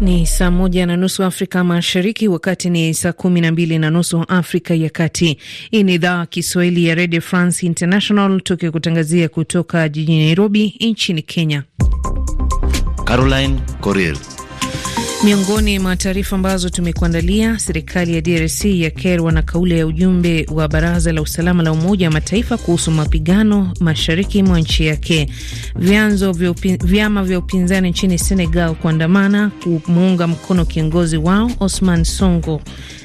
Ni saa moja na nusu Afrika Mashariki, wakati ni saa kumi na mbili na nusu Afrika ya Kati. Hii ni idhaa Kiswahili ya Radio France International, tukikutangazia kutoka jijini Nairobi nchini Kenya. Caroline Corrier Miongoni mwa taarifa ambazo tumekuandalia, serikali ya DRC yakerwa na kauli ya ujumbe wa baraza la usalama la Umoja wa Mataifa kuhusu mapigano mashariki mwa nchi yake. Vyanzo vya vyama vya upinzani nchini Senegal kuandamana kumuunga mkono kiongozi wao Osman Songo,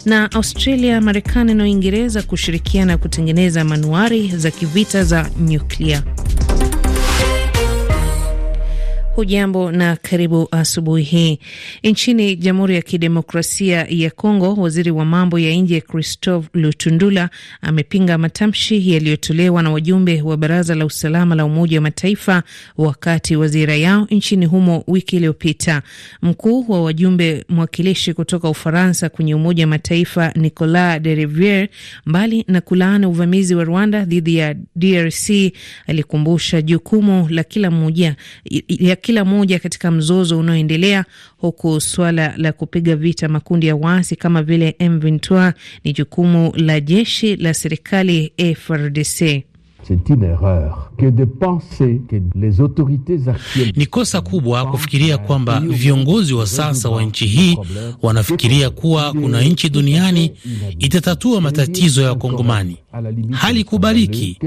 na Australia, Marekani na Uingereza kushirikiana kutengeneza manuari za kivita za nyuklia. Hujambo na karibu asubuhi hii. Nchini Jamhuri ya Kidemokrasia ya Kongo, waziri wa mambo ya nje Christophe Lutundula amepinga matamshi yaliyotolewa na wajumbe wa Baraza la Usalama la Umoja wa Mataifa wakati wa ziara yao nchini humo wiki iliyopita. Mkuu wa wajumbe mwakilishi kutoka Ufaransa kwenye Umoja wa Mataifa Nicolas de Riviere, mbali na kulaani uvamizi wa Rwanda dhidi ya DRC, alikumbusha jukumu la kila mmoja kila moja katika mzozo unaoendelea huku suala la kupiga vita makundi ya waasi kama vile M23 ni jukumu la jeshi la serikali FARDC. Ni kosa kubwa kufikiria kwamba viongozi wa sasa wa nchi hii wanafikiria kuwa kuna nchi duniani itatatua matatizo ya Wakongomani. Hali kubariki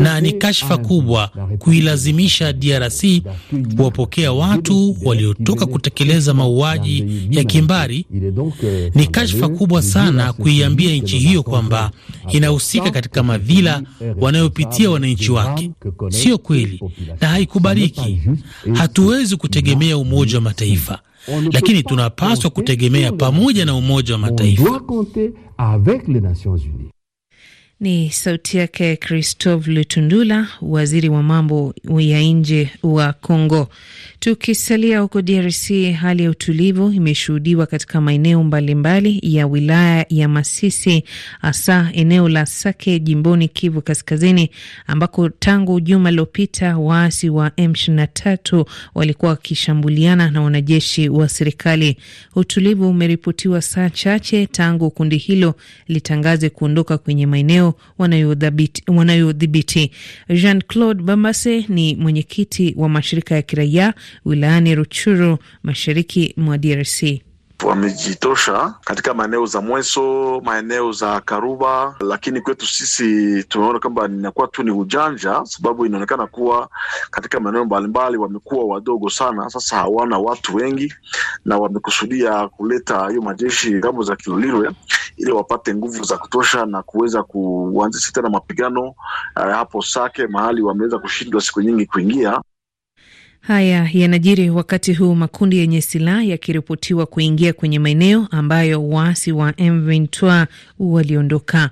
na ni kashfa kubwa kuilazimisha DRC kuwapokea watu waliotoka kutekeleza mauaji ya kimbari. Ni kashfa kubwa sana kuiambia nchi hiyo kwamba inahusika katika madhila wanayopitia wananchi wake. Sio kweli na haikubaliki. Hatuwezi kutegemea Umoja wa Mataifa, lakini tunapaswa kutegemea pamoja na Umoja wa Mataifa. Ni sauti yake Christophe Lutundula, waziri wa mambo ya nje wa Congo. Tukisalia huko DRC, hali ya utulivu imeshuhudiwa katika maeneo mbalimbali ya wilaya ya Masisi, hasa eneo la Sake jimboni Kivu Kaskazini, ambako tangu juma lilopita waasi wa M23 walikuwa wakishambuliana na wanajeshi wa serikali. Utulivu umeripotiwa saa chache tangu kundi hilo litangaze kuondoka kwenye maeneo wanayodhibiti. Jean Claude Bambase ni mwenyekiti wa mashirika ya kiraia wilayani Ruchuru, mashariki mwa DRC. Wamejitosha katika maeneo za Mweso, maeneo za Karuba, lakini kwetu sisi tumeona kwamba inakuwa tu ni ujanja, sababu inaonekana kuwa katika maeneo mbalimbali wamekuwa wadogo sana. Sasa hawana watu wengi, na wamekusudia kuleta hiyo majeshi ng'ambo za Kilolirwe ili wapate nguvu za kutosha na kuweza kuanzisha tena mapigano uh, hapo Sake mahali wameweza kushindwa siku nyingi kuingia. Haya yanajiri wakati huu makundi yenye silaha yakiripotiwa kuingia kwenye maeneo ambayo waasi wa M23 waliondoka.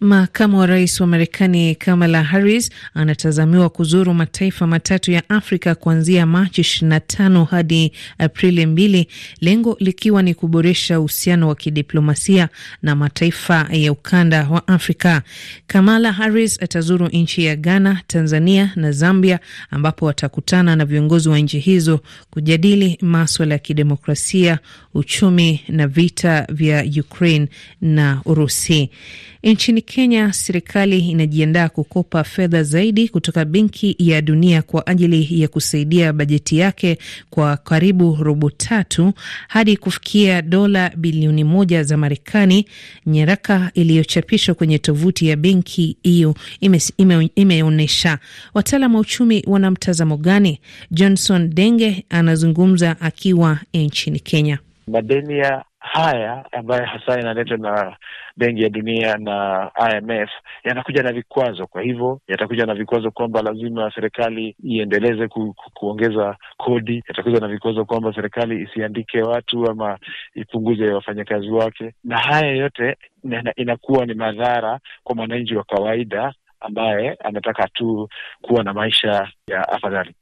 Makamu wa rais wa Marekani Kamala Harris anatazamiwa kuzuru mataifa matatu ya Afrika kuanzia Machi 25 hadi Aprili mbili, lengo likiwa ni kuboresha uhusiano wa kidiplomasia na mataifa ya ukanda wa Afrika. Kamala Harris atazuru nchi ya Ghana, Tanzania na Zambia, ambapo atakutana na viongozi wa nchi hizo kujadili maswala ya kidemokrasia, uchumi na vita vya Ukraine na Urusi. Nchini Kenya, serikali inajiandaa kukopa fedha zaidi kutoka Benki ya Dunia kwa ajili ya kusaidia bajeti yake kwa karibu robo tatu hadi kufikia dola bilioni moja za Marekani. Nyaraka iliyochapishwa kwenye tovuti ya benki hiyo imeonyesha. Ime, wataalam wa uchumi wana mtazamo gani? Johnson Denge anazungumza akiwa nchini Kenya. Madeni ya haya ambayo hasa yanaletwa na Benki ya Dunia na IMF yanakuja na vikwazo. Kwa hivyo yatakuja na vikwazo kwamba lazima serikali iendeleze ku, ku, kuongeza kodi. Yatakuja na vikwazo kwamba serikali isiandike watu ama ipunguze wafanyakazi wake, na haya yote inakuwa ni madhara kwa mwananchi wa kawaida ambaye anataka tu kuwa na maisha ya afadhali.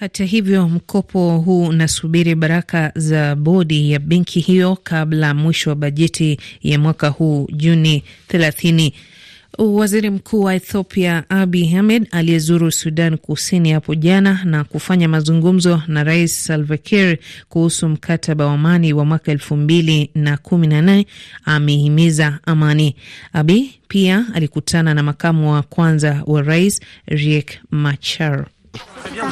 Hata hivyo mkopo huu unasubiri baraka za bodi ya benki hiyo kabla mwisho wa bajeti ya mwaka huu Juni thelathini. Waziri Mkuu wa Ethiopia Abiy Ahmed aliyezuru Sudan Kusini hapo jana na kufanya mazungumzo na Rais Salva Kiir kuhusu mkataba wa amani wa mwaka elfu mbili na kumi na nane amehimiza amani. Abiy pia alikutana na makamu wa kwanza wa rais Riek Machar. Très bien,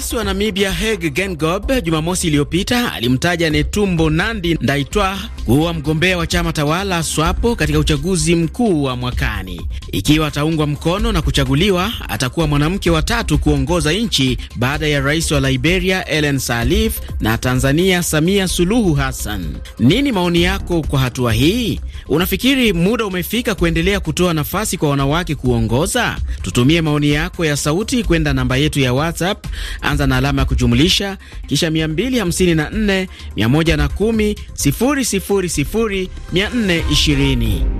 Rais wa Namibia Hage Geingob Jumamosi iliyopita alimtaja Netumbo Nandi Ndaitwah kuwa mgombea wa chama tawala SWAPO katika uchaguzi mkuu wa mwakani. Ikiwa ataungwa mkono na kuchaguliwa, atakuwa mwanamke wa tatu kuongoza nchi baada ya rais wa Liberia Ellen Sirleaf na Tanzania Samia Suluhu Hassan. Nini maoni yako kwa hatua hii? Unafikiri muda umefika kuendelea kutoa nafasi kwa wanawake kuongoza? Tutumie maoni yako ya sauti kwenda namba yetu ya WhatsApp anza na alama ya kujumlisha kisha 254 110 000 420.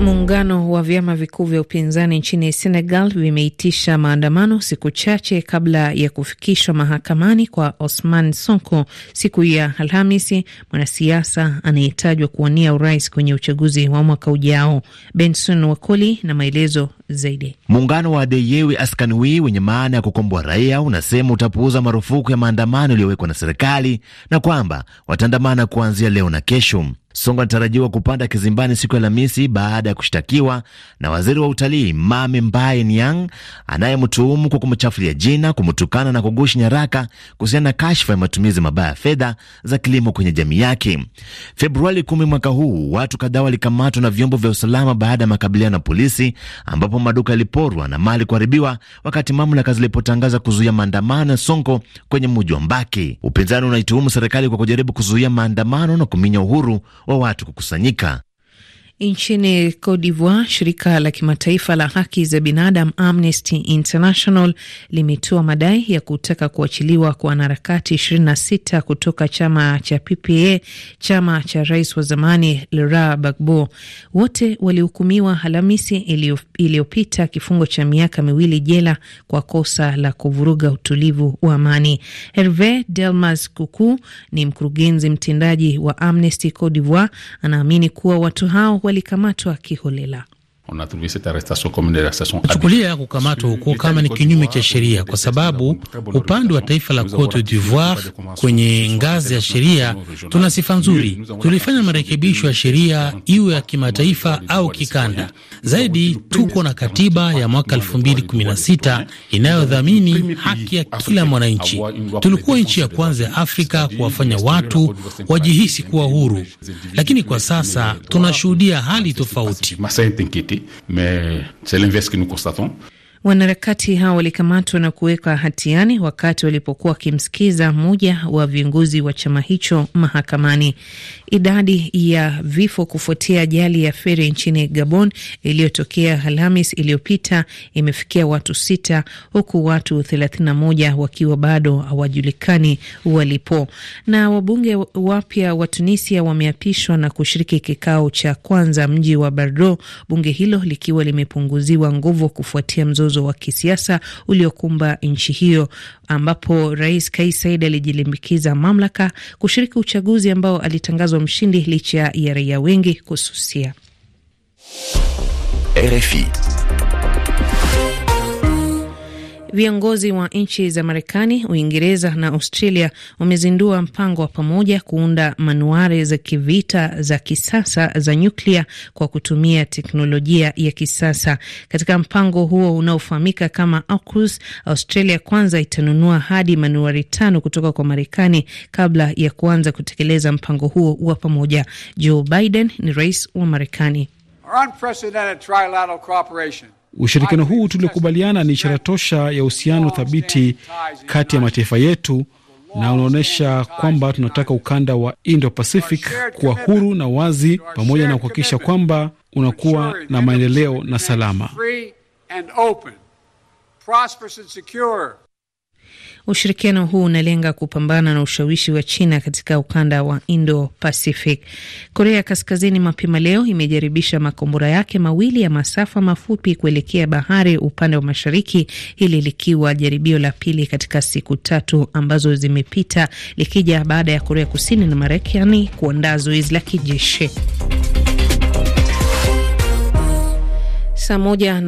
Muungano wa vyama vikuu vya upinzani nchini Senegal vimeitisha maandamano siku chache kabla ya kufikishwa mahakamani kwa Osman Sonko siku ya Alhamisi, mwanasiasa anayetajwa kuwania urais kwenye uchaguzi wa mwaka ujao. Benson Wakoli na maelezo zaidi. Muungano wa Adeyewi Askanwi wenye maana ya kukomboa raia unasema utapuuza marufuku ya maandamano iliyowekwa na serikali na kwamba wataandamana kuanzia leo na kesho. Songo anatarajiwa kupanda kizimbani siku ya Alhamisi baada ya kushtakiwa na waziri wa utalii Mame Mbaye Niang anayemtuhumu kwa kumchafulia jina, kumtukana na kugushi nyaraka kuhusiana na kashfa ya matumizi mabaya ya fedha za kilimo kwenye jamii yake. Februari kumi mwaka huu watu kadhaa walikamatwa na vyombo vya usalama baada ya makabiliano na polisi, ambapo maduka yaliporwa na mali kuharibiwa, wakati mamlaka zilipotangaza kuzuia maandamano ya Songo kwenye mji wa Mbaki. Upinzani unaituhumu serikali kwa kujaribu kuzuia maandamano na kuminya uhuru wa watu kukusanyika. Nchini Cote d'Ivoire, shirika la kimataifa la haki za binadamu Amnesty International limetoa madai ya kutaka kuachiliwa kwa wanaharakati 26 kutoka chama cha PPA, chama cha rais wa zamani Laurent Gbagbo. Wote walihukumiwa Alhamisi iliyopita kifungo cha miaka miwili jela kwa kosa la kuvuruga utulivu wa amani. Herve Delmas Kuku ni mkurugenzi mtendaji wa Amnesty Cote d'Ivoire, anaamini kuwa watu hao walikamatwa kiholela. Nachukulia kukamatwa huko kama ni kinyume cha sheria, kwa sababu upande wa taifa la Cote d'Ivoire kwenye ngazi ya sheria tuna sifa nzuri. Tulifanya marekebisho ya sheria iwe ya kimataifa au kikanda. Zaidi, tuko na katiba ya mwaka 2016 inayodhamini haki ya kila mwananchi. Tulikuwa nchi ya kwanza ya Afrika kuwafanya watu wajihisi kuwa huru, lakini kwa sasa tunashuhudia hali tofauti. Mais c'est l'inverse que nous constatons. Wanaharakati hao walikamatwa na kuwekwa hatiani wakati walipokuwa wakimsikiza mmoja wa viongozi wa chama hicho mahakamani. Idadi ya vifo kufuatia ajali ya feri nchini Gabon iliyotokea Alhamis iliyopita imefikia watu sita, huku watu 31 wakiwa bado hawajulikani walipo. Na wabunge wapya wa Tunisia wameapishwa na kushiriki kikao cha kwanza mji wa Bordeaux, bunge hilo likiwa limepunguziwa nguvu kufuatia mzozo wa kisiasa uliokumba nchi hiyo ambapo Rais Kais Saied alijilimbikiza mamlaka kushiriki uchaguzi ambao alitangazwa mshindi licha ya raia wengi kususia. RFI Viongozi wa nchi za Marekani, Uingereza na Australia wamezindua mpango wa pamoja kuunda manuari za kivita za kisasa za nyuklia kwa kutumia teknolojia ya kisasa. Katika mpango huo unaofahamika kama AUKUS, Australia kwanza itanunua hadi manuari tano kutoka kwa Marekani kabla ya kuanza kutekeleza mpango huo wa pamoja. Joe Biden ni rais wa Marekani. Ushirikiano huu tuliokubaliana ni ishara tosha ya uhusiano thabiti kati ya mataifa yetu na unaonyesha kwamba tunataka ukanda wa Indo-Pacific kuwa huru na wazi, pamoja na kuhakikisha kwamba unakuwa na maendeleo na salama. Ushirikiano huu unalenga kupambana na ushawishi wa China katika ukanda wa Indo-Pacific. Korea Kaskazini mapema leo imejaribisha makombora yake mawili ya masafa mafupi kuelekea bahari upande wa mashariki, hili likiwa jaribio la pili katika siku tatu ambazo zimepita, likija baada ya Korea Kusini na Marekani kuandaa zoezi la kijeshi saa moja